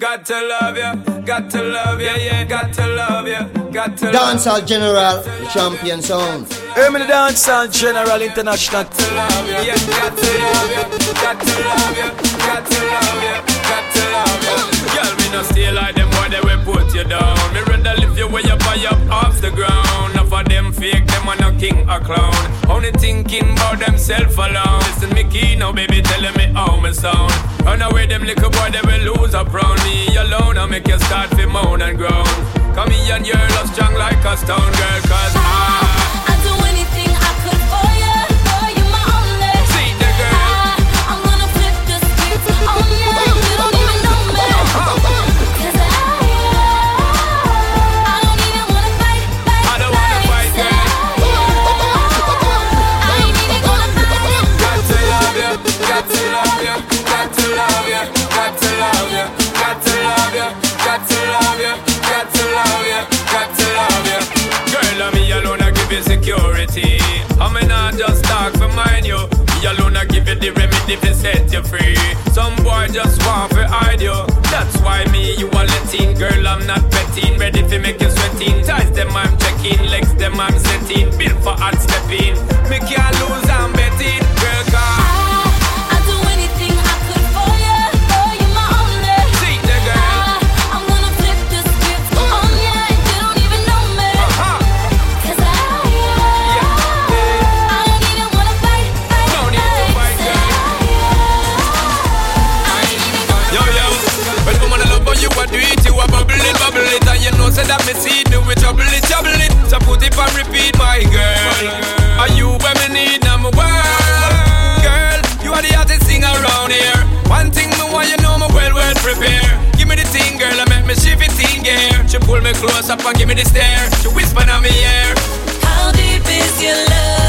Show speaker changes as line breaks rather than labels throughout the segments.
Got to love you, got to love you, yeah, got to love you, got to
Dancehall General, champion sound.
Hear me the Dancehall General International.
Got to love you, yeah, got to love you, got to love you, got to love you, got to love you. Girl, me no stay like them boy, they will put you down. Me rather lift you way up high up off the ground. Them fake, them are no king or clown. Only thinking about themself alone. Listen me now, baby, telling me how me sound. Run away, them little boy, they will lose up round me alone. I make you start to moan and groan. Come here and you're love strong like a stone girl, cause I. security. I may not just talk for mine you. Me alone I give you the remedy to set you free. Some boy just want to hide you. That's why me you are letting. Girl, I'm not betting. Ready to make you sweating. Ties them I'm checking. Legs them I'm setting. Built for hard stepping. Me can't lose, I'm betting. Girl, come. Say that me see do it trouble it, trouble it. So put it on repeat, my girl. Are you where me need number one? Girl, you are the hottest thing around here. One thing me want you know me well, well prepared. Give me the thing, girl, I make me shift it in gear. She pull me close up and give me the stare. She whisper in my ear.
How deep is your love?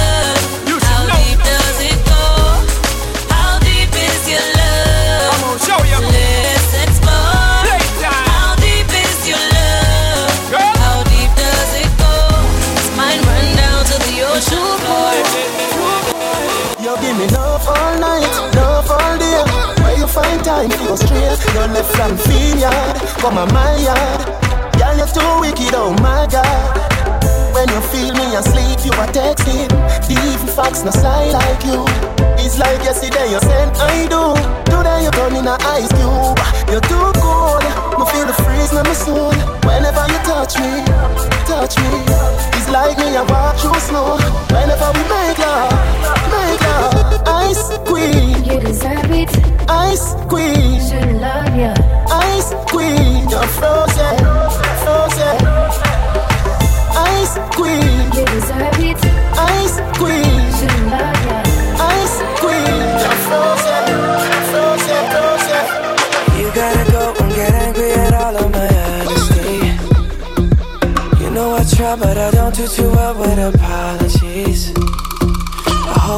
Time go straight? You left from vineyard, come on my yard. Girl, you're too wicked, oh my God. When you feel me asleep, you are texting. The even facts no slide like you. It's like yesterday you said I do. Today you turn in a ice cube. You're too cold. Me feel the freeze in my soul. Whenever you touch me, touch me. It's like me I walk through snow. Whenever we make love, make. Ice queen,
You deserve it,
ice queen,
should love ya.
ice queen. You're frozen, frozen. Ice queen,
You deserve it,
ice queen.
should love ya.
Ice queen, you're frozen, frozen, frozen.
You gotta go and get angry at all of my honesty. You know I try, but I don't do too well with apologies.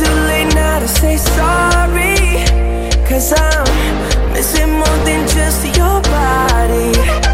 too late now to say sorry? Cause I'm missing more than just your body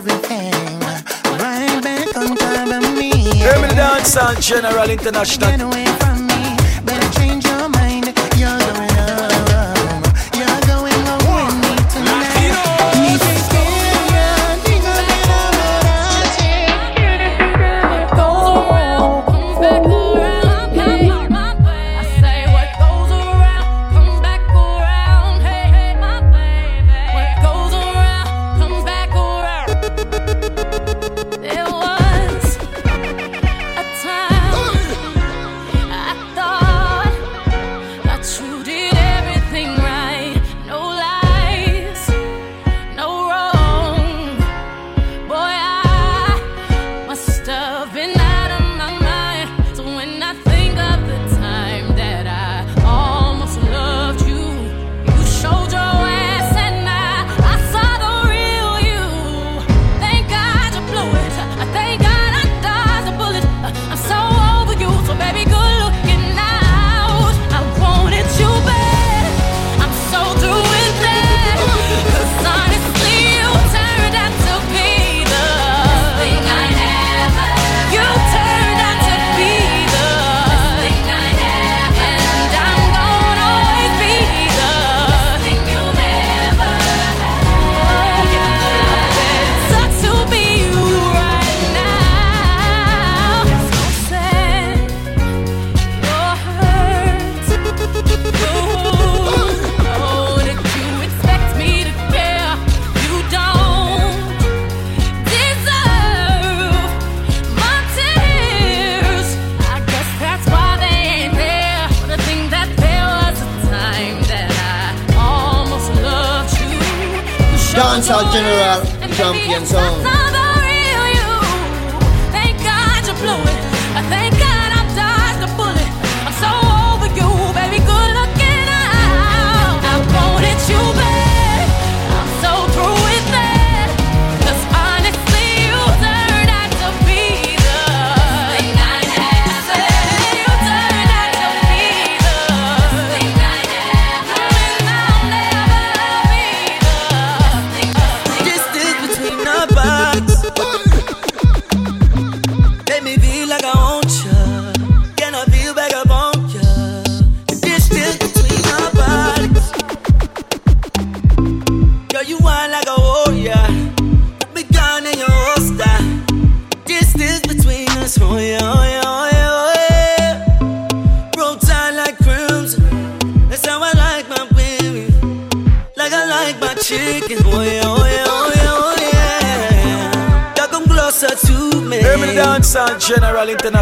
everything. Right back on top of me.
Me, the dancehall general international.
al
general
Champions song.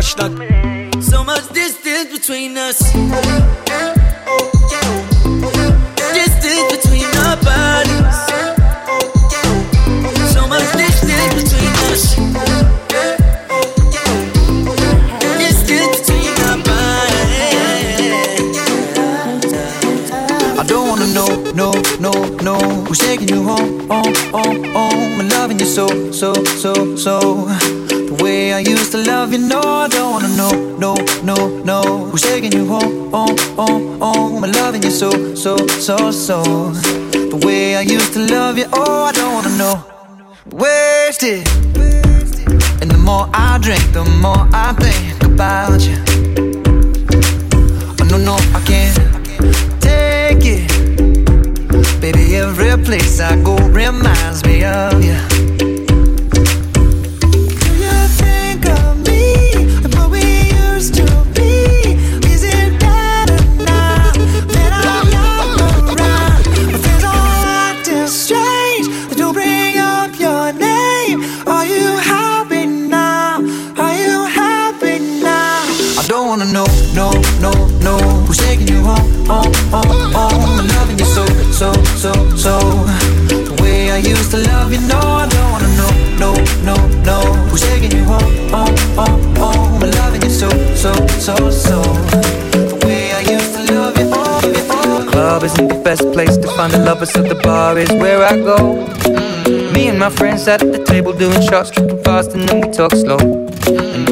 So
much distance between us.
love you, know I don't wanna know, no, no, no. Who's taking you home, oh, oh, oh? I'm loving you so, so, so, so. The way I used to love you, oh, I don't wanna know. Wasted. And the more I drink, the more I think about you. Oh, no, no, I can't take it. Baby, every place I go reminds me of you. To
love you, no, I don't wanna know, no, no, no. Who's taking you home, home, home, home? I'm loving you so, so, so, so. The way I used to love you, oh, oh. The club isn't the best place to find the lovers, so the bar is where I go. Me and my friends sat at the table doing shots, tripping fast, and then we talk slow.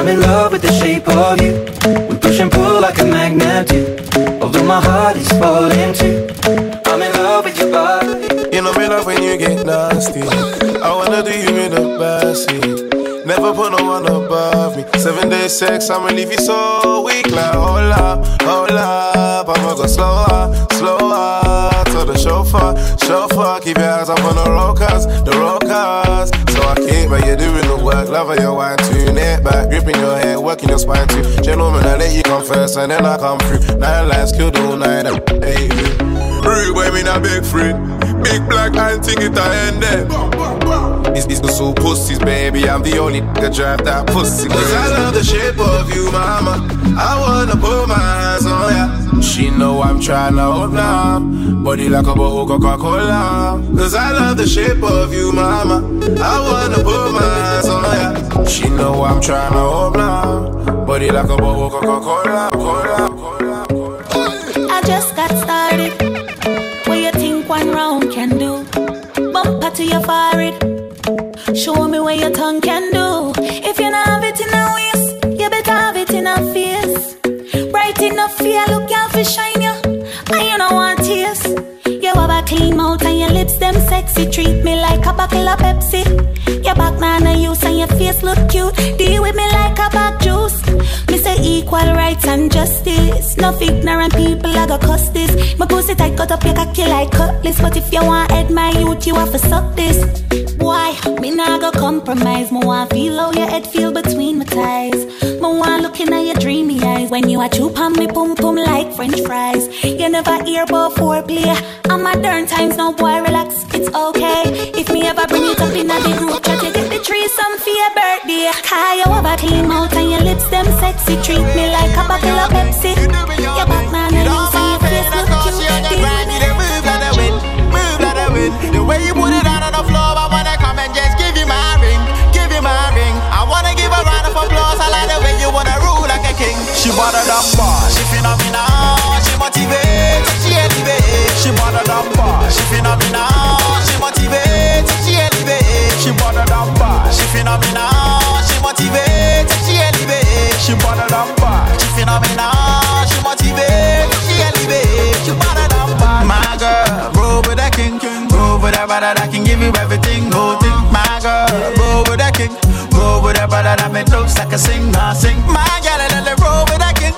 I'm in love with the shape of you. We push and pull like a magnet do. Although my heart is falling too. I'm in love with your body.
You know me love when you get nasty. I wanna do you in the backseat. Never put no one above me. Seven days sex, I'ma leave you so weak. Like hold up, hold up. I'ma go slower, slower. To the chauffeur, chauffeur. Keep your eyes up on the rockers, the rockers. So I keep, but you're doing the work. Love how your wine tune it back, gripping your head, working your spine too. Gentlemen, I let you come first and then I come through. Nine lives killed all night. Hey, Rude boy, me not big free. Big black and think it I end there. It's, it's so pussies, baby. I'm the only nigga drive that pussy. Cause I love the shape of you, mama. I wanna put my hands on ya. She know I'm trying to hold now. Body like a bottle Coca Cola. Cause I love the shape of you, mama. I wanna put my hands on ya. She know I'm trying to hold now. Body like a bottle Coca Cola.
To your forehead. Show me what your tongue can do. If you not have it in a waist, you better have it in a face. Bright enough for look out for shine you. And you don't want tears. You have a clean mouth and your lips them sexy. Treat me like a bottle of Pepsi. Your back man a use and your face look cute. Deal with me like a bag juice. Equal rights and justice. No ignorant people I go cuss this. My pussy tight cut up your cocky like cutlass. But if you want head my youth, you have to suck this. Why? Me nah go compromise. Me want feel how your head feel between my thighs. Me want looking at your dreamy eyes when you a chew on me pum pum like French fries. You never hear about foreplay. I'm modern times, no boy relax. It's okay if me ever bring it up in the group chat. You get the tree some for your birthday. Cause you have a clean mouth and your lips them sexy. Treat me like a bottle of Pepsi. Your back man and you see your face look cute.
Boss, she phenomenal, she motivates, she elevates. She wanna dumb boss, she phenomenal, she motivates, she elevates. She wanna dumb my girl, roll with that king, roll with that brother that can give you everything, no thing. My girl, roll with that king, roll with that brother that make looks like a sing, I sing. My girl, let it roll with that king,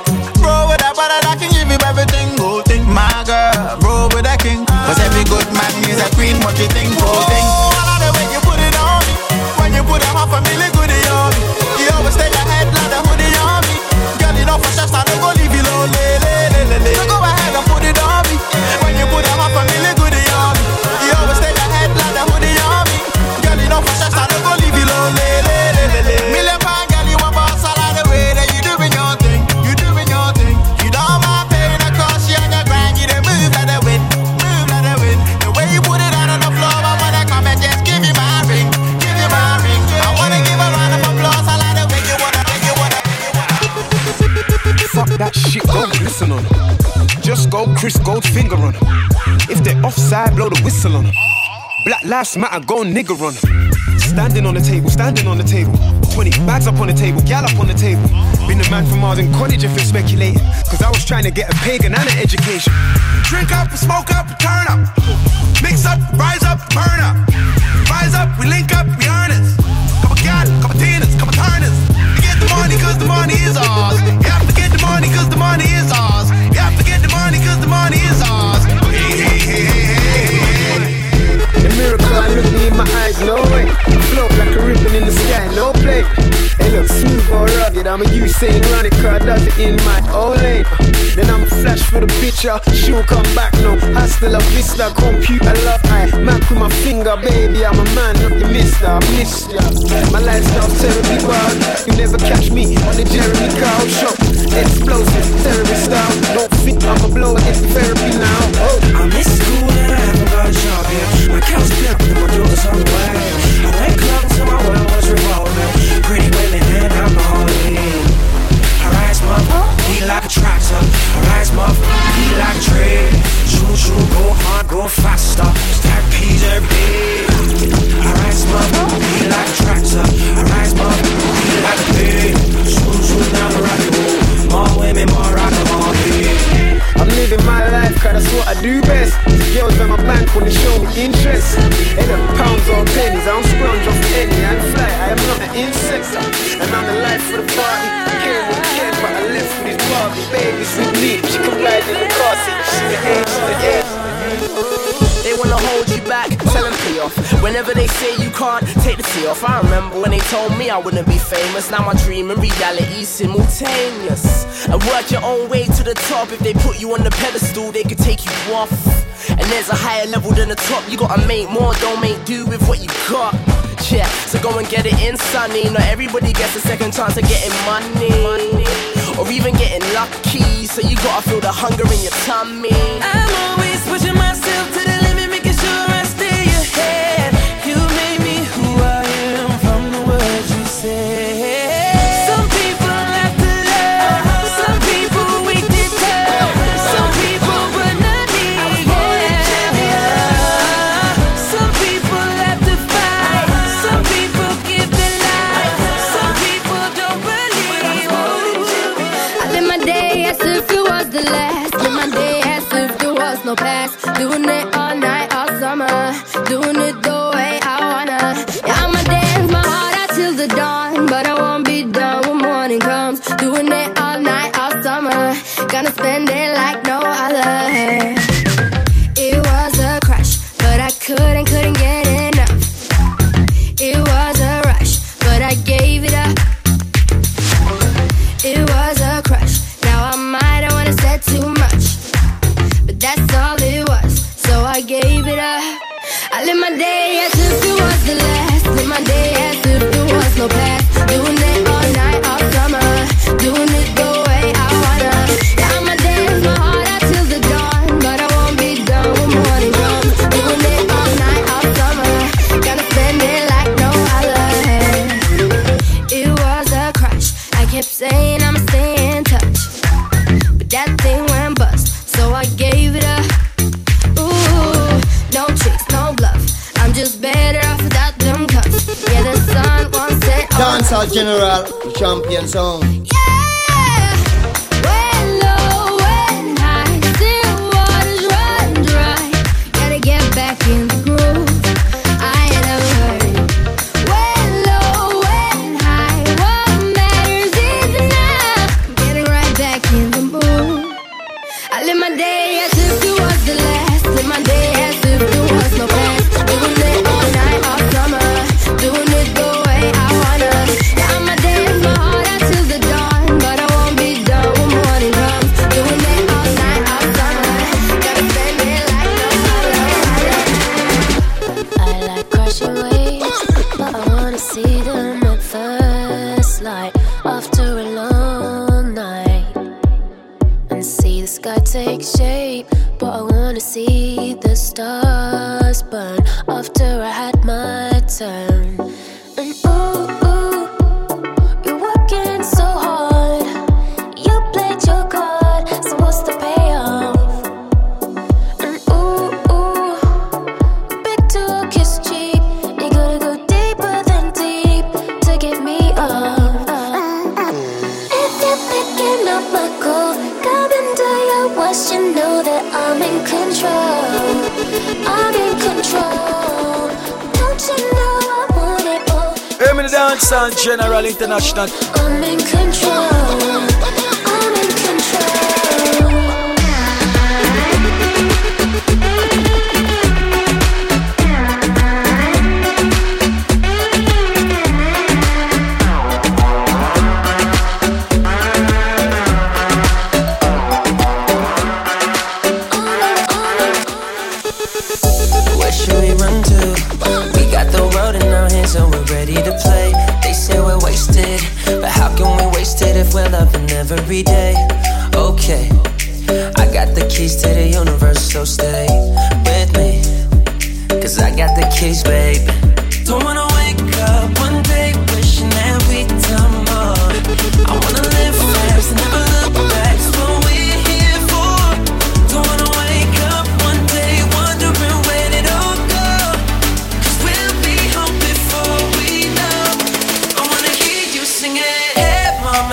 Black lives matter, go nigger on 'em. Standing on the table, standing on the table. 20 bags up on the table, gal up on the table. Been a man from Mars in college if you're speculating. Cause I was trying to get a pagan and an education. Drink up, and smoke up, and turn up. Mix up, rise lane. Then I'm flash for the picture, she won't come back no. I still a vista, computer love, I map with my finger, baby. I'm a man, not the mister, I missed ya. My lifestyle's terribly wild. You never catch me on the Jeremy Kyle show. Explosive, terrorist style. Don't think I'm a blower, it's therapy now. Oh.
I miss school and I haven't got a job yet. My couch kept and my daughter's on the way. I went club till my world was revolving. Be like tree. Choo choo, go hard, go faster. Stack peas every day. I rise up, be like a tractor. I rise up, be like a pig. Choo choo down the rocky road. More women, more alcohol. Yeah.
I'm living my life, cause that's what I do best. The girls in my bank when they show me interest. Either pounds or pennies, I don't scrounge off any. I'm fly, I am not an insect. And I'm the life for the party. With a kid, but I left with this Barbie. Baby's with me, she can ride in the car seat. She's the age, she's the age.
They wanna hold you back, Whenever they say you can't, take the fee off. I remember when they told me I wouldn't be famous. Now my dream and reality simultaneous. And work your own way to the top. If they put you on the pedestal, they could take you off. And there's a higher level than the top. You gotta make more, don't make do with what you got. Yeah, so go and get it in, sunny. Not everybody gets a second chance of getting money. Or even getting lucky. So you gotta feel the hunger in your tummy.
General, champion sound.
If
we're loving every day? Okay, I got the keys to the universe, so stay with me. Cause I got the keys, babe. Don't wanna wake up one day wishing that we'd done more. I wanna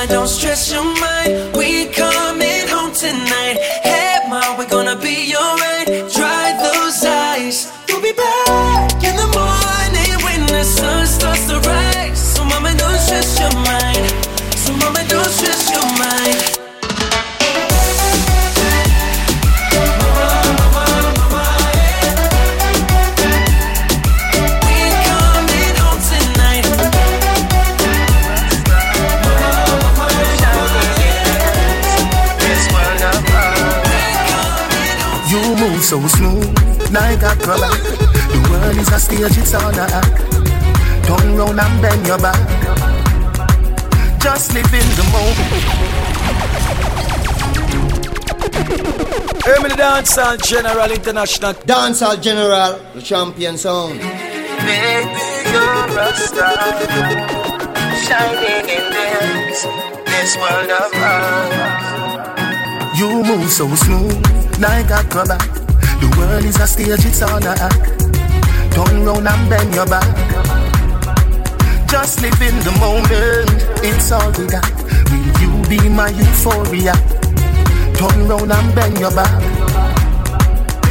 don't
acrobat. The world is a stage, it's all a act. Turn round and bend your back. Just live in the moment.
Hear me the dancehall general international.
Dancehall General, the champion sound.
Baby, you're a star, shining in this, this world of ours.
You move so smooth, like a acrobat. The world is a stage, it's all a act. Turn round and bend your back. Just live in the moment, it's all we got. Will you be my euphoria? Turn round and bend your back.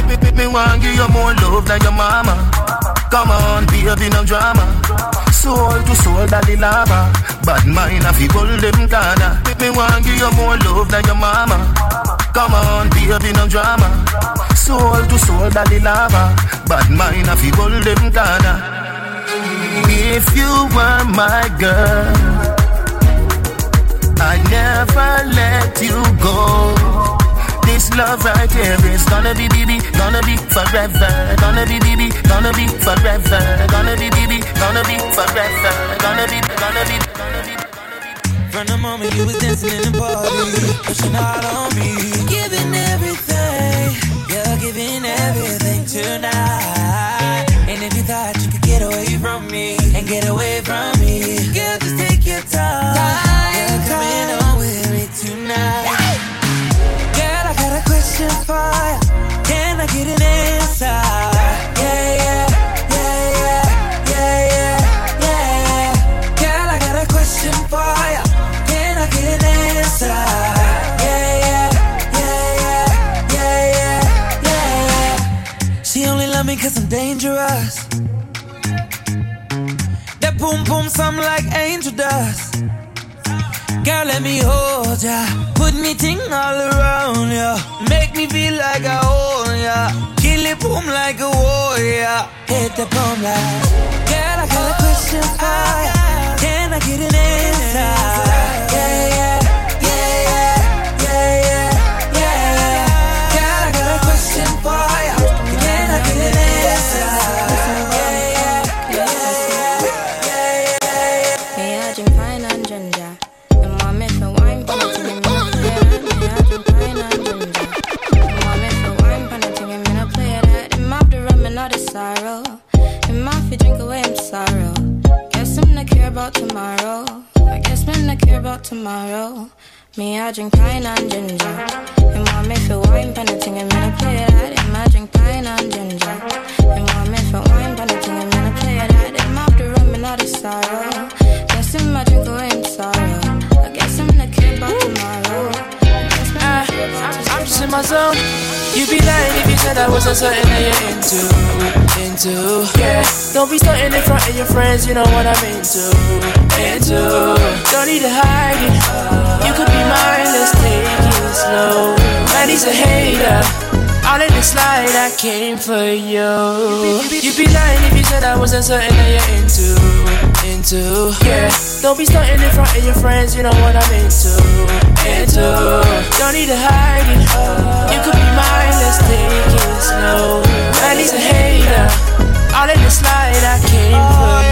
Me, me, want give you more love than your mama. Come on, baby, no drama. Soul to soul, daddy lava. Bad mind, I feel them. Me, me want give you more love than your mama. Come on, baby, no drama. Soul to soul, daddy lava. Bad mind, I feel them corner. If you were my girl, I'd never let you go. This love right here is gonna be baby, gonna be forever, gonna be baby, gonna be forever, gonna be baby, gonna be forever, gonna be, gonna be, gonna be.
From the moment you was dancing in the party, pushing out on me, giving everything tonight. And if you thought you could get away from me and get away from me, girl, just take your time. You're coming on with me tonight. Girl, I got a question for you. Cause I'm dangerous. That boom boom sound like angel dust. Girl, let me hold ya. Put me ting all around ya. Make me feel like I own ya. Kill it boom like a warrior. Hit the boom like. Girl, I got a question for ya. Can I get an answer? Yeah, yeah, yeah, yeah, yeah, yeah, yeah. Girl, I got a question for ya. Can I get an
Me I drink pine and ginger. And mommy for wine, but it's in me I play that. Him I drink pine and ginger. And mommy for wine, but it's in me I play that. Him off the rum and all the sorrow. Guess him I drink oh, away him sorrow.
Just in my zone. You'd be lying if you said I wasn't certain that you're into, into. Yeah, don't be starting in front of your friends. You know what I'm into, into. Don't need to hide it. You could be mine. Let's take it slow. Man, he's a hater. All in this light, I came for you. You'd be lying if you said I wasn't certain that you're into, into. Yeah, don't be starting in front of your friends. You know what I'm into, into. Don't need to hide it. You could be mine. Let's take it slow.
I need a hater. All in this light, I came for you.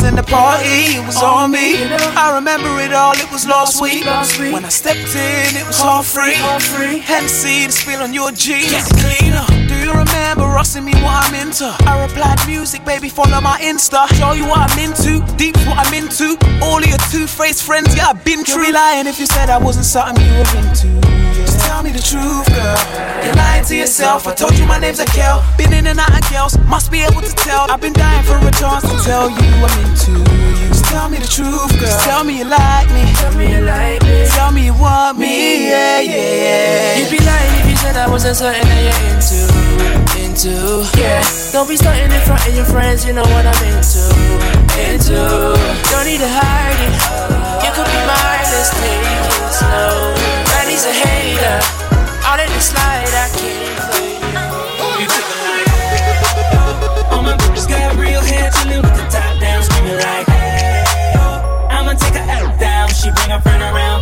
Man, the
party, it was on me. I remember it all, it was last week. When I stepped in, it was all free. Hennessy, the spill on your jeans. Get cleaner. Remember asking me what I'm into? I replied, music, baby, follow my Insta. Show you what I'm into, deep what I'm into. All of your two-faced friends, yeah, I've been through. You'd be lying if you said I wasn't something you were into. Just tell me the truth, girl. You're lying to yourself. I told you my name's Akel. Been in and out of girls, must be able to tell. I've been dying for a chance to tell you I'm into you. Just tell me the truth, girl. Just tell me you like me. Tell me you like me. Tell me you want me, yeah, yeah, yeah.
You'd be lying if you said I wasn't something that you're into. Into, yeah. Don't be starting in front of your friends, you know what I'm into. Into, don't need to hide it. You could be mine, let's take it slow. Daddy's a hater. All in the slide, I can't play you. You took a line.
All my bitches got real hair, chillin' with the top down, screaming like, hey, oh. I'ma take her out down, she bring her friend around,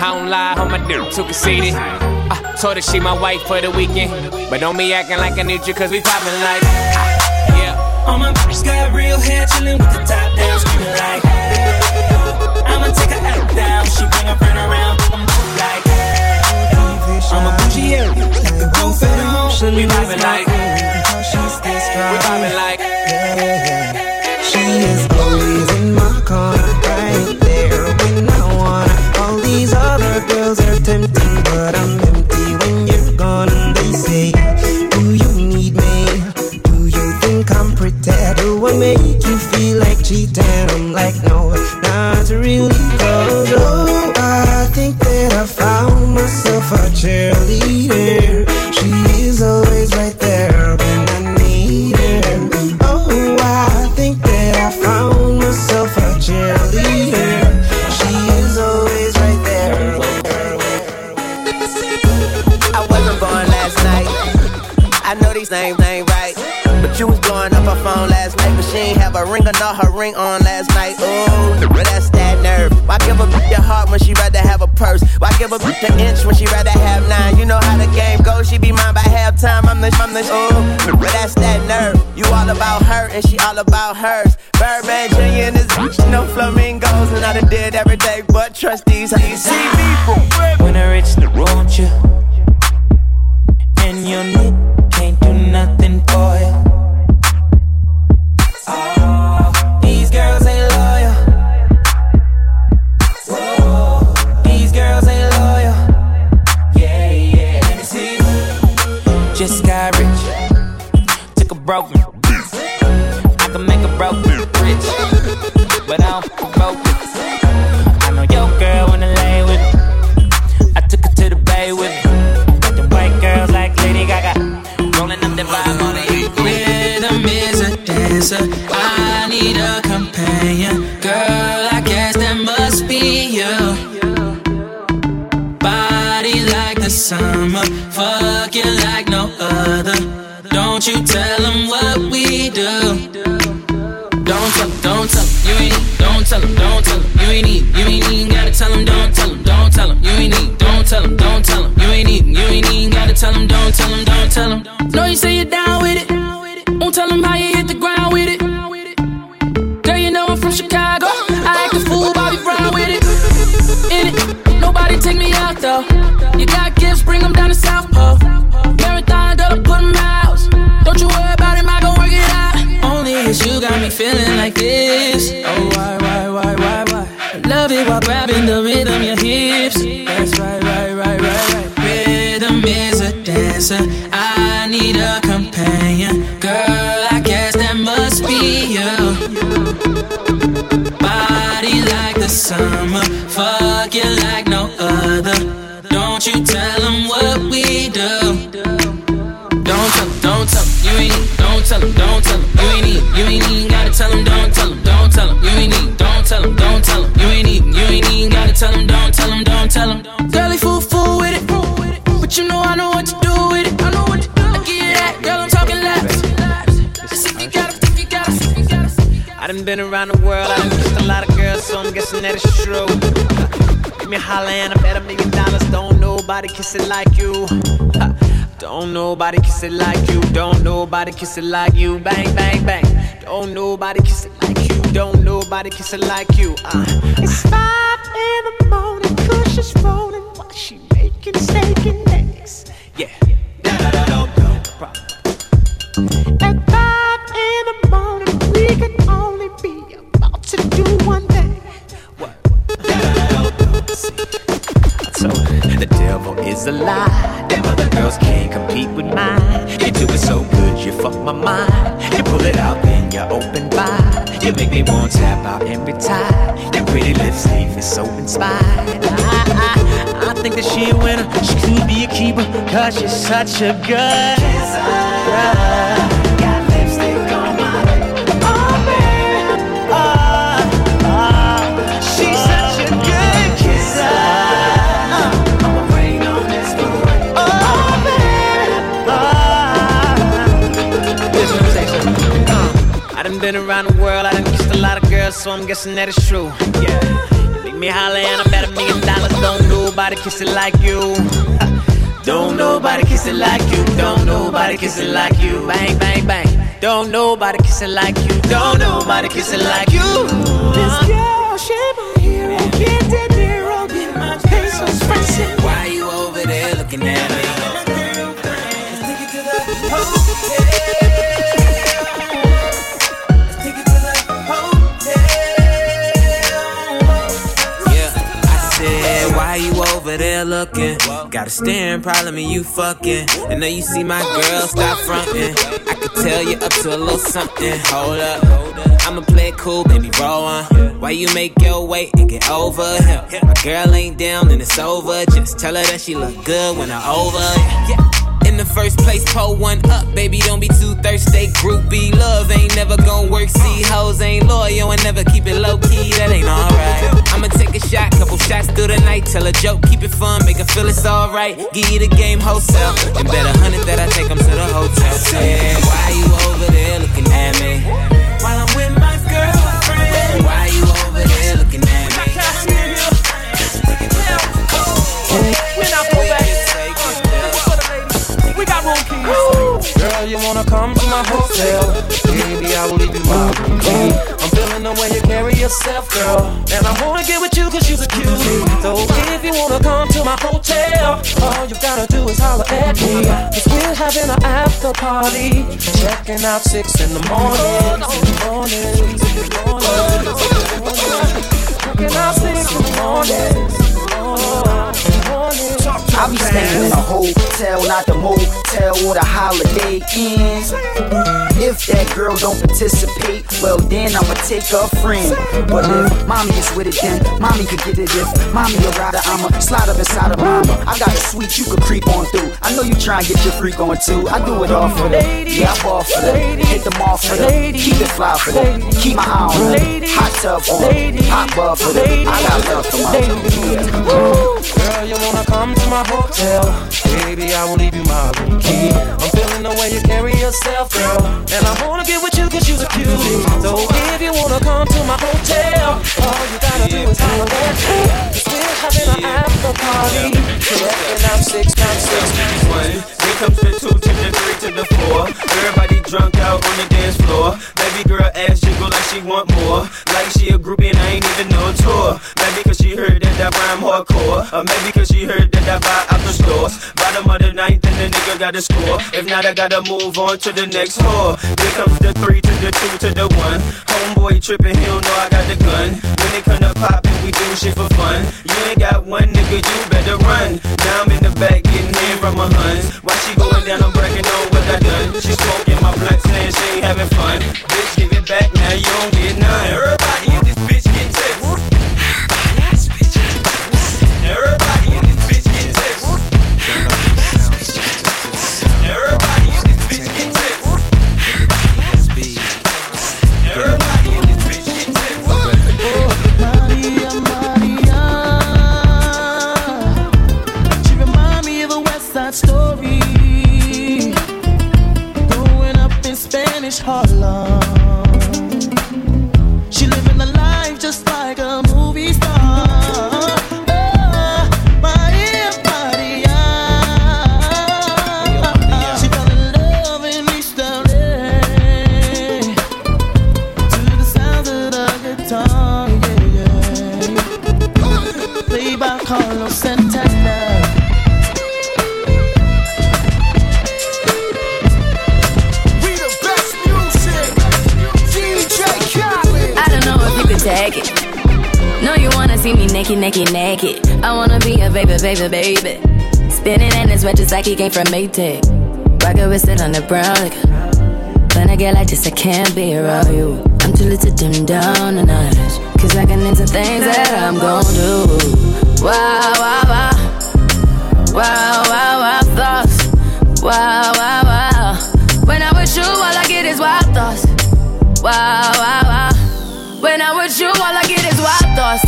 I don't lie, on my dick, too conceited. I told her she my wife for the weekend. But don't be acting like I need you, cause we poppin' like. ah, Yeah.
All my bitches got real hair, chillin' with the top down, screaming like. I'ma take her out down, she bring her friend around, I'm like. I'm a bougie, yeah, like the roof at home, we vibing like, we vibing like,
She is always in my corner, girls are tempting, but I'm empty when you're gone. And They say, Do you need me? Do you think I'm pretty? Do I make you feel like cheating? I'm like, No, not really. Cause oh, I think that I found myself a cheerleader.
Ain't have a ring or not her ring on last night. Ooh, but that's that nerve. Why give a bitch your heart when she rather have a purse? Why give a bitch an inch when she rather have nine? You know how the game goes, she be mine by halftime. I'm the, I'm the, ooh, but that's that nerve. You all about her and she all about hers. Birdman Jr. and his bitch, no flamingos, and I done did every day, but trust these, these see people.
When I reach the road, you and your need can't do nothing for Just got rich, took a broken. I can make a broken rich, but I don't fuck broke. I know your girl wanna lay with me. I took her to the bay with me. Got them white girls like Lady Gaga, rolling up the vibe on the
Rhythm is a dancer. I need a companion. Girl, I guess that must be you. Body like the summer. Don't you tell them what we do. Don't tell 'em, don't tell 'em, you ain't need, don't tell 'em, don't tell 'em, you ain't need, you ain't even gotta tell 'em, don't tell 'em, don't tell 'em, you ain't need, don't tell 'em, don't while grabbing the rhythm, your hips. That's right, right, right, right, right. Rhythm is a dancer. I need a companion. Girl, I guess that must be you. Body like the summer. Fuck you like
been around the world, I done kissed a lot of girls, so I'm guessing that it's true. Give me a holler and I bet a million dollars. Don't nobody kiss it like you. Don't nobody kiss it like you. Don't nobody kiss it like you. Bang, bang, bang. Don't nobody kiss it like you. Don't nobody kiss it like you. Uh. It's five in the morning, Kush is rolling while she making steak You pull it out, then you open wide. You make me want to tap out every time. Your pretty lips leave me so inspired. I, I, I think that she a winner. She could be a keeper, cause she's such a good kisser. Been around the world, I done kissed a lot of girls, so I'm guessing that it's true. Yeah. Make me holler and I bet a million dollars. Don't nobody kiss it like you. Don't nobody kiss it like you. Don't nobody kiss it like you. Bang, bang, bang. Don't nobody kiss it like you. Don't nobody kiss it like you. This girl, she my hero. Get De Niro, get my pesos pressing.
Why you over there looking at me? Looking? Got a staring problem and you fucking. And now you see my girl, stop fronting. I could tell you up to a little something. Hold up, I'ma play it cool, baby, roll on. Why you make your way and get over here? My girl ain't down and it's over. Just tell her that she look good when I'm over. Yeah. In the first place, pull one up, baby. Don't be too thirsty. Groupie love ain't never gonna work. See, hoes ain't loyal and never keep it low key. That ain't alright. I'ma take a shot, couple shots through the night. Tell a joke, keep it fun, make her feel it's alright. Give you the game wholesale. And bet a hundred that I take 'em to the hotel. Say, why you over there looking at me? You
wanna come to my hotel? Baby, I will leave you my key. I'm feeling the way you carry yourself, girl. And I wanna get with you cause you're a cutie. So if you wanna come to my hotel, all you gotta do is holler at me. Cause we're having an after party. Checking out six in the morning. In the morning. In the morning. Checking out six in the morning.
I be staying in a hotel, not the motel where the holiday ends. If that girl don't participate, well then I'ma take a friend. But if mommy is with it, then mommy could get it. If mommy a rider, I'ma slide up inside of mama. I got a suite you could creep on through. I know you try and get your freak on too. I do it all for that. Yeah, I ball for that. Hit them all for that. Keep it fly for that. Keep my eye on that. Hot tub for that. Hot bub for that. I got love for my
Girl, you wanna come to my hotel? Baby, I will leave you my room key. I'm feeling the way you carry yourself, girl. And I wanna get with you cause you're a cutie. So if you wanna come to my hotel, all you gotta do is holler at me. Having an after party. Checking out six times six.
One, here comes the two to the three to the four. Everybody drunk out on the dance floor. Baby girl ass jiggle like she want more. Like she a groupie and I ain't even no tour. Maybe cause she heard that I rhyme hardcore. Or maybe cause she heard that I buy out the stores. Bottom of the ninth and the nigga got to score. If not, I gotta move on to the next whore. Here comes the three to the two to the one. Homeboy tripping, he don't know I got the gun. When it come to poppin', we do shit for fun. You ain't got one nigga, you better run. Now I'm in the back getting in from my huns. While she going down, I'm breaking on what I done. She smoking my blunt, saying she ain't having fun. Bitch, give it back now, you don't get none.
Came from Maytag. Rocket with it on the brown liquor. When I get like this, I can't be around you. I'm too little to dim down the night. Cause I can into things that I'm gon' do. Wow, wow, wow. Wow, wow, wow, thoughts. Wow, wow, wow. When I'm with you, all I get is wild thoughts. Wow, wow, wow. When I'm with you, all I get is wild thoughts.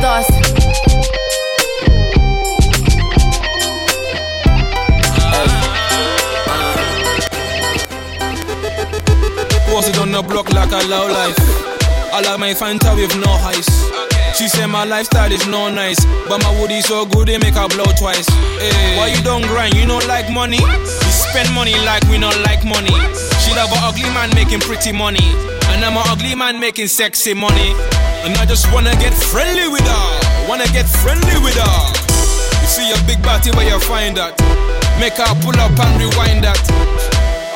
Thoughts.
Posted on the block like a low life. I like my Fanta with no ice. She say my lifestyle is no nice, but my woody so good they make her blow twice. Hey, why you don't grind? You don't like money? You spend money like we don't like money. She love an ugly man making pretty money, and I'm an ugly man making sexy money. And I just wanna get friendly with her, wanna get friendly with her. You see a big body where you find that, make her pull up and rewind that.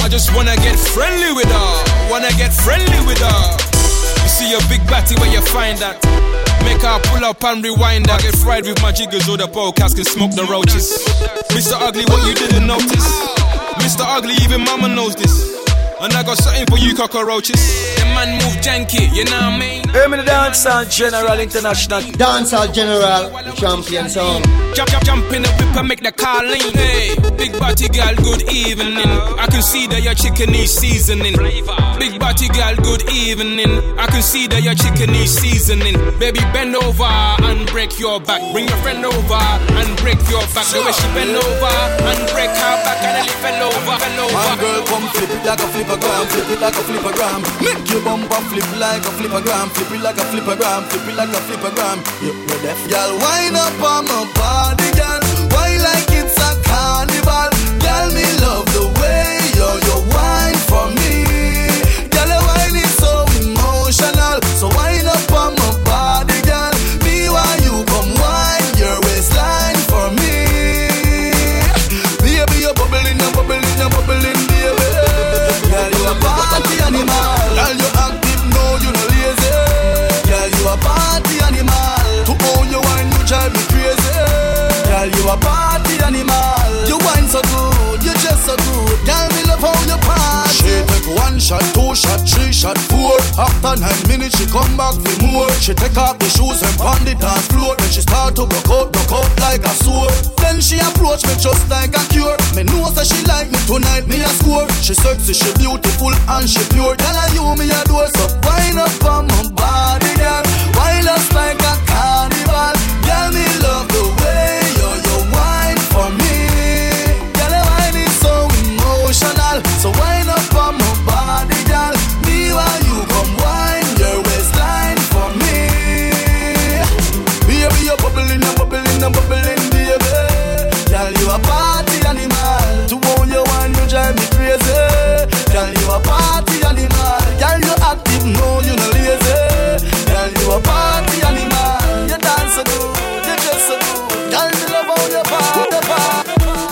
I just wanna get friendly with her. Wanna get friendly with her. You see a big body where you find that. Make her pull up and rewind that. Get fried with my jiggers or the podcast can smoke the roaches. Mr. Ugly, what you didn't notice? Mr. Ugly, even mama knows this. And I got something for you cockroaches. The man move janky, you know what I mean?
Hey, me the dancehall general international.
Dancehall general, champion sound.
Jump, jump, jump in the whip and make the car lean. Hey, big body girl, good evening. I can see that your chicken is seasoning. Big body girl, good evening. I can see that your chicken is seasoning. Baby, bend over and break your back. Bring your friend over and break your back. The way she bend over and break her back and nearly fell over, fell over.
Come flip it like a flipagram, flip it like a flipagram. Make your bumper flip like a flipagram, flip it like a flipagram, flip it like a flipagram. You you deaf, girl, wind up on my body, girl. Why like it's a carnival, girl? Me love shot, two shot, three shot, four. After nine minutes, she come back for more. She take off the shoes and pound the dance floor. Then she start to broke out, broke out like a sword. Then she approach me just like a cure. Me know that she like me tonight, me a score. She sexy, she beautiful and she pure. Tell her you me a door, so wind up on my body, girl. Wind us like a carnival. Girl, me love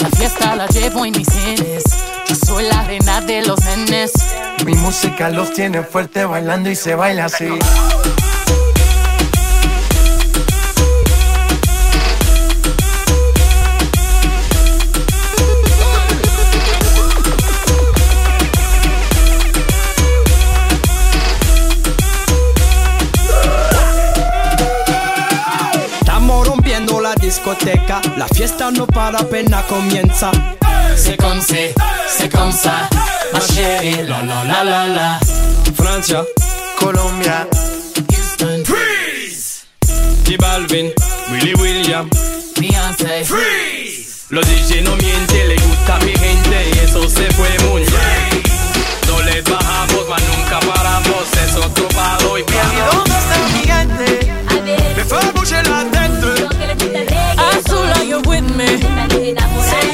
La fiesta la llevo en mis genes. Yo soy la reina de los nenes.
Mi música los tiene fuerte bailando y se baila así.
Discoteca, la fiesta no para apenas comienza.
C'est comme c'est, c'est comme ça, ma chérie, la la la la la.
Francia,
Colombia,
Houston,
Freeze. J Balvin, Willy William,
Beyoncé,
Freeze. Los DJ no mienten, le gusta mi gente y eso se fue muy bien. No les bajamos, mas nunca paramos, es otro palo y piano.
¿Dónde está mi gente?
Me fue a Say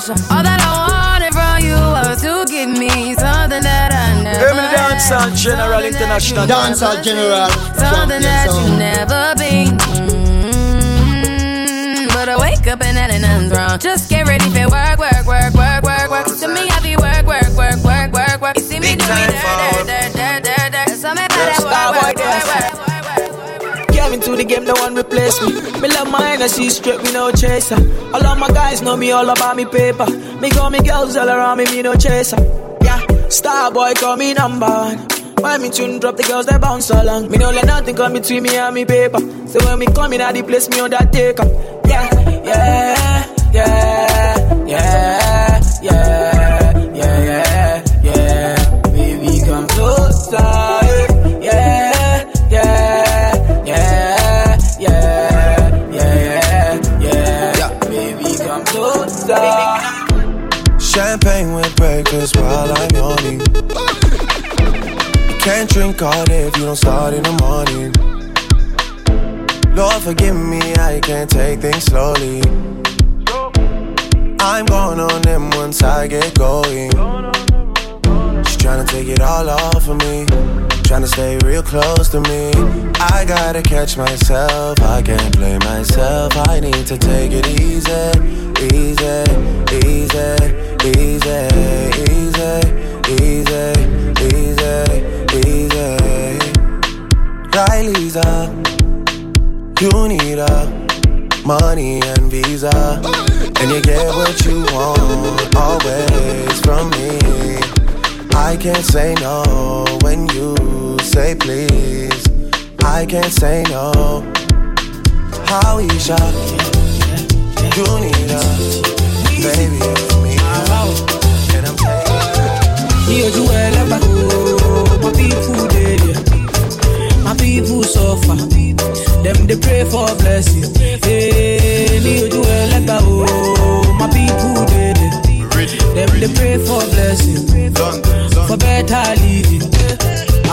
For foundation. All that I wanted from you was to give me something that I never
Hear me the dancehall general international.
Dancehall general.
Something that you never been. Mm, But I wake up and that ain't nothing's wrong. Just get ready for work, work, work, work, work, work. To me, I be work, work, work, work, work, work. You see me do me dirt, dirt, dirt, dirt, dirt. So me better work, work, work, work.
Into the game, no one replace me. Me love I see straight, me no chaser. All of my guys know me all about me paper. Me call me girls all around me, me no chaser. Yeah, star boy call me number one. When me tune drop, the girls they bounce along. Me no let nothing come between me and me paper. So when me come in, I the place me on that take up. Yeah, yeah, yeah, yeah, yeah, drink all day if you don't start in the morning. Lord, forgive me, I can't take things slowly. I'm going on them once I get going. She's trying to take it all off of me. Trying to stay real close to me. I gotta catch myself. I can't blame myself. I need to take it easy, easy, easy, easy, easy, easy, easy. Riley's up. You need a money and visa, and you get what you want always from me. I can't say no when you say please. I can't say no. How you shot? You need a baby for me, and I'm
Here you are, my people dead, my people suffer. Them they pray for blessing. Hey, eh, me do like oh, my people dead. Them they pray for blessing, for better living.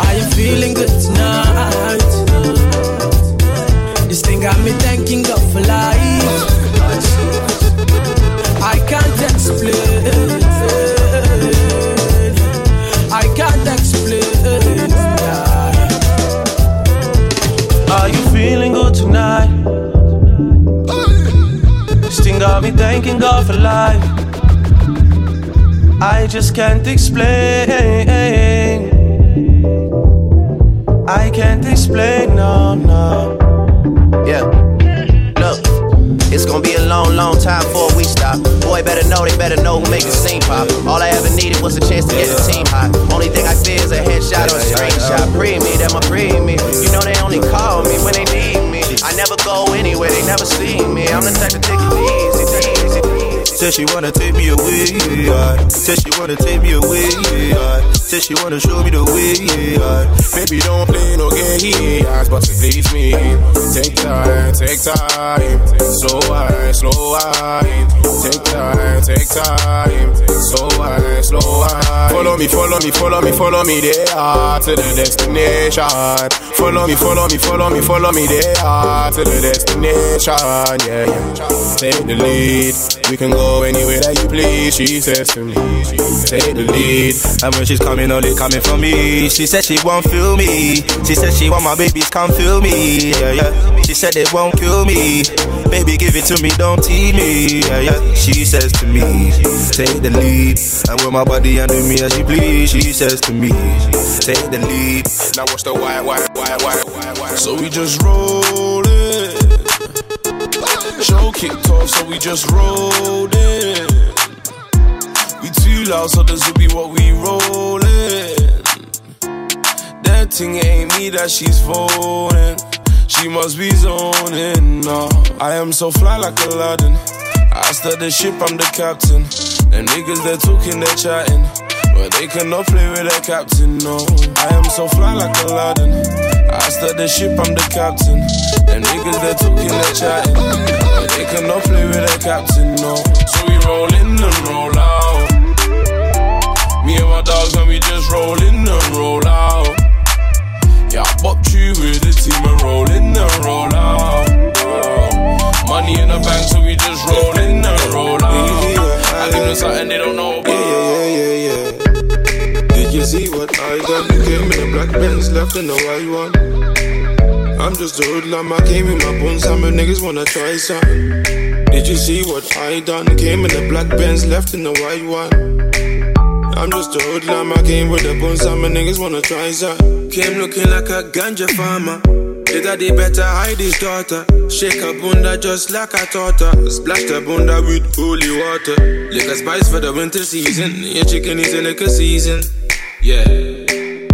I am feeling good tonight. This thing got me thanking God for life. I can't explain.
Thanking God for life. I just can't explain. I can't explain, no, no.
Yeah. Look, it's gonna be a long, long time before we stop. Boy, better know, they better know who make the scene pop. All I ever needed was a chance to get the team hot. Only thing I fear is a headshot or a screenshot. Pre me, them a pre me. You know they only call me when they need me. I never go anywhere, they never see me. I'm the type to take
Said she wanna take me away, yeah. Said she wanna take me away, yeah. Said she wanna show me the way, yeah.
Baby, don't play no game, games, but please me. Take time, take time. Slow wine, slow wine. Take time, take time. Slow wine, slow wine. Follow me, follow me, follow me, follow me there to the destination. Follow me, follow me, follow me, follow me there to the destination. Yeah, yeah. Take the lead. We can go anywhere that you please. She says to me, take the lead.
And when she's coming, only coming for me. She said she won't feel me. She said she want my babies, come feel me. Yeah, yeah. She said they won't kill me. Baby, give it to me, don't tease me. Yeah, yeah. She says to me, take the lead. And with my body under me as she please, she says to me, take the lead.
Now what's the why, why, why, why, why, why? So we just roll. Show kicked off, so we just rolled it. We too loud, so this will be what we rollin'. That thing ain't me that she's phoning. She must be zoning. No, I am so fly like Aladdin. I start the ship, I'm the captain. The niggas they're talking, they're chatting. But they cannot play with their captain, no. I am so fly like Aladdin. I start the ship, I'm the captain. The niggas they're talking, they're chatting. But they cannot play with their captain, no. So we roll in and roll out.
Left in the white one. I'm just a hoodlum, I came in my bones, some niggas wanna try something. Did you see what I done? Came in a black Benz, left in the white one. I'm just a hoodlum, I came with the bones, some niggas wanna try something. Came looking like a ganja farmer. The daddy better hide his daughter. Shake a bunda just like a her. Splash the bunda with holy water. Liquor spice for the winter season. Your chicken is a liquor season. Yeah.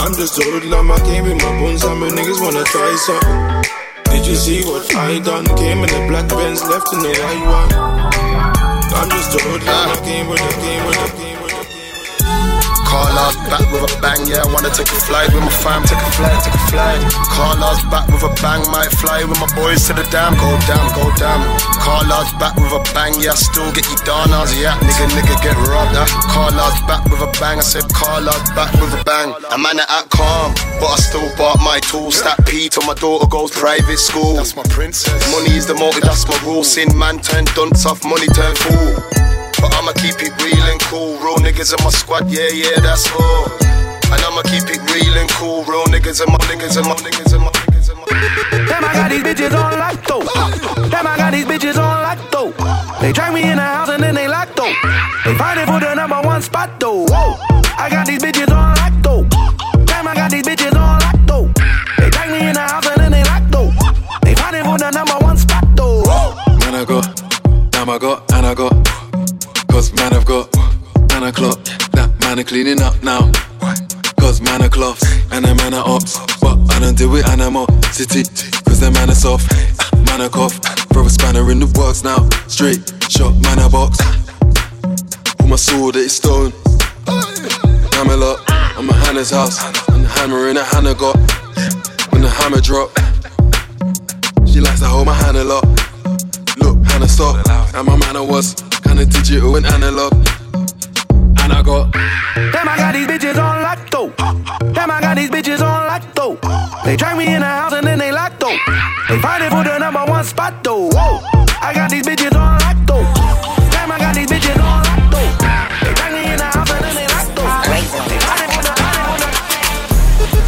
I'm just a hoodlum, I came with my bones and my niggas wanna try something. Did you see what I done? Came in the black Benz, left in the white one. I'm just a hoodlum, I came with the game with the game.
Carla's back with a bang, yeah. I wanna take a flight with my fam, take a flight, take a flight. Carla's back with a bang, might fly with my boys to the dam, go down, go down. Call Carla's back with a bang, yeah. I still get you downers, yeah. Nigga, nigga get robbed, huh? Carla's back with a bang, I said Carla's back with a bang. A man at calm, but I still bought my tools. Stack P till my daughter goes private school. That's my princess. Money is the motive, that's my rule. Sin man turn dunce off, money turn fool. But I'ma keep it real and cool. Real niggas in my squad, yeah, yeah, that's all. And I'ma keep it real and cool. Real niggas in my niggas in my niggas in my niggas in my
Damn, I got these bitches on lock though. Damn, I got these bitches on lock though. They drag me in the house and then they lock though. They fighting for the number one spot though. Whoa,
now. Cause man are cloths and a man are ops. But I don't do it city. Cause the man are soft. Man a cough. Throw a spanner in the works now. Straight shot, man a box. With my sword, it's stone. Hammer I'm a Hannah's house. And the hammer in a Hannah got. When the hammer drop, she likes to hold my hand a lot. Look, Hannah stop. And my manner was kinda digital and analog. And I got.
Damn, I got these bitches on lock though. Damn, I got these bitches on lock though. They drag me in the house and then they lock though. They fighting for the number one spot though. Whoa, I got these bitches on lock though. Damn, I got these bitches on lock though. They drag me in the house and then they lock though. They fighting for the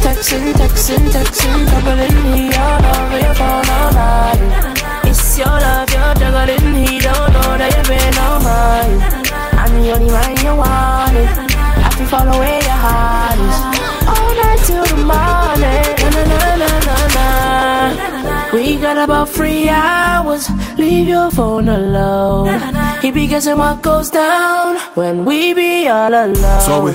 Texting, texting, texting, juggling he all over your phone all night. It's your love, you're juggling, he don't know that you've been on mine. I'm the only man you wanted. Follow where your heart is. All night till the morning. Na, na, na, na, na. We got about three hours. Leave your phone alone. He be guessing what goes down when we be all alone.
So we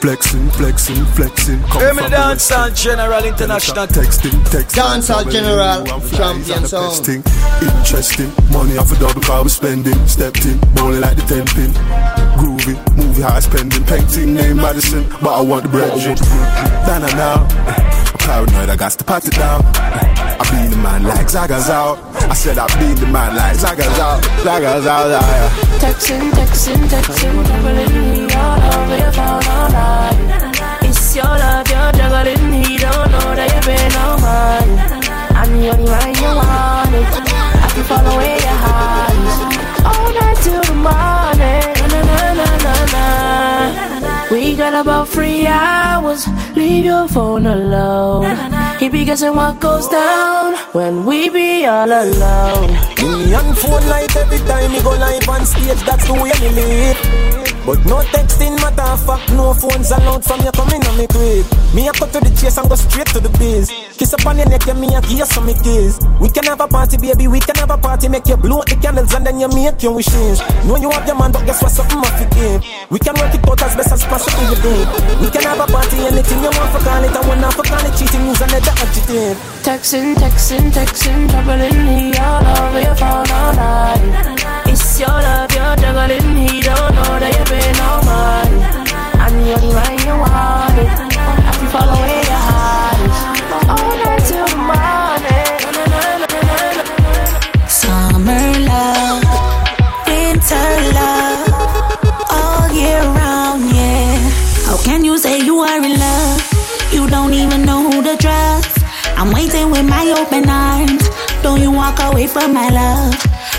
flexing, flexing, flexing. Come
Hear me
from
the
the
dance
west
general international.
Texting, texting.
Dancehall General Champion
the
song.
Interesting. Money off a double car we spending. Stepped in, bowling like the ten pin. Groovy, movie high spending. Painting name Madison, but I want the bread. Then I now. I'm paranoid, I got to pat it down. I be the man like Zaga's out. I said I be the man like Zaga's out. Zaga's out, yeah.
Texting, texting, texting, juggling he all over all. It's your love, you're juggling, he don't know that you've been on mine. I'm the only man you wanted. Eh? I can follow where your heart is. All night till the morning. Na, na, na, na, na. We got about three hours. Leave your phone alone. He be guessing what goes down when we be all alone.
Me on phone light every time me go live on stage, that's the way me live. But no texting matter fuck, no phones allowed from you coming on me quick. Me a cut to the chase and go straight to the biz. Kiss up on your neck, and me a give you some kiss. We can have a party, baby, we can have a party, make you blow the candles and then you make your wishes. Know you have your man, but guess what, something off you. We can work it out as best as possible, you think. We can have a party, anything you want for call it, and when not for call it, cheating and the adjective.
Texting, texting, texting, juggling, he all over your phone all night. It's your love, juggling, he don't know that you've been on mine. I'm the only man you wanted. I can follow where your heart is. All night till morning.
Summer love, winter love, all year round, yeah. How can you say you are in love? You don't even know who to trust. I'm waiting with my open arms. Don't you walk away from my love?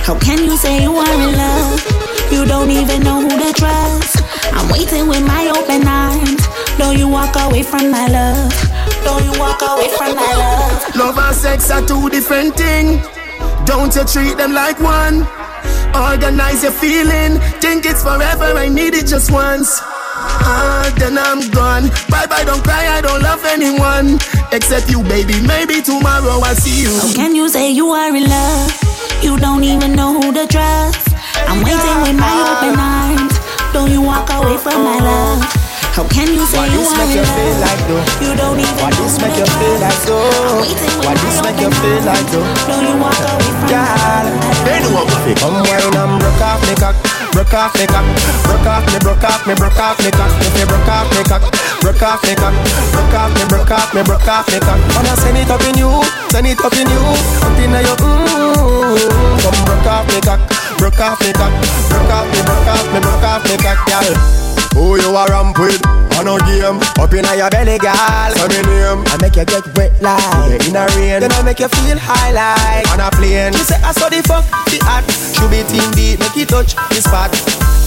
How can you say you are in love? You don't even know who to trust. I'm waiting with my open arms. Don't you walk away from my love? Don't you walk away from my love?
Love and sex are two different things. Don't you treat them like one. Organize your feeling. Think it's forever. I need it just once. Ah, then I'm gone. Bye bye, don't cry. I don't love anyone except you, baby. Maybe tomorrow I'll see you.
How can you say you are in love? You don't even know who to trust. I'm waiting with my open arms. Don't you walk away from my love?
How can you say
Why
you are
make you feel like though?
You don't even
Why this make you feel like so? Why this make you feel like though?
Know you walk away from
Girl, they know what we Come wine and broke off me cock, broke off me cock, broke off me, broke off me, broke off me cock. If you broke off me cock, broke off me cock, broke off me, broke off me, broke off me cock. Wanna send it up in you, send it up in you, up in your mmm. Come broke off me cock, broke off me cock, broke off me, broke off me, broke off me cock, girl. Who you a ramp with? On a game, up in your belly, girl. Say me name. I make you get wet like in a rain. Then I make you feel high like on a plane. She say I saw the fuck the act. Should be team beat, make it touch the spot.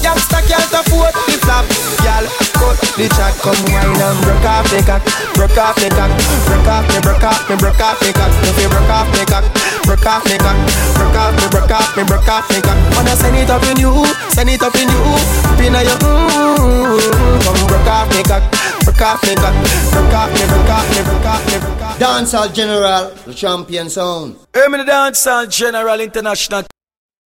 Youngster can't afford the flap. Y'all cut the chat, come wine and broke off the cock, broke off the cock, broke off me, broke off me, broke off me cock. If you broke off me cock, broke off me cock, broke off me, broke off me, broke off me cock. Wanna send it up in you, send it up in you, up in your mmm. Come broke off me cock, broke off me cock, broke off me, broke off me, broke off me, broke off.
Dancehall General, the champion sound.
Hey, me the dancehall general international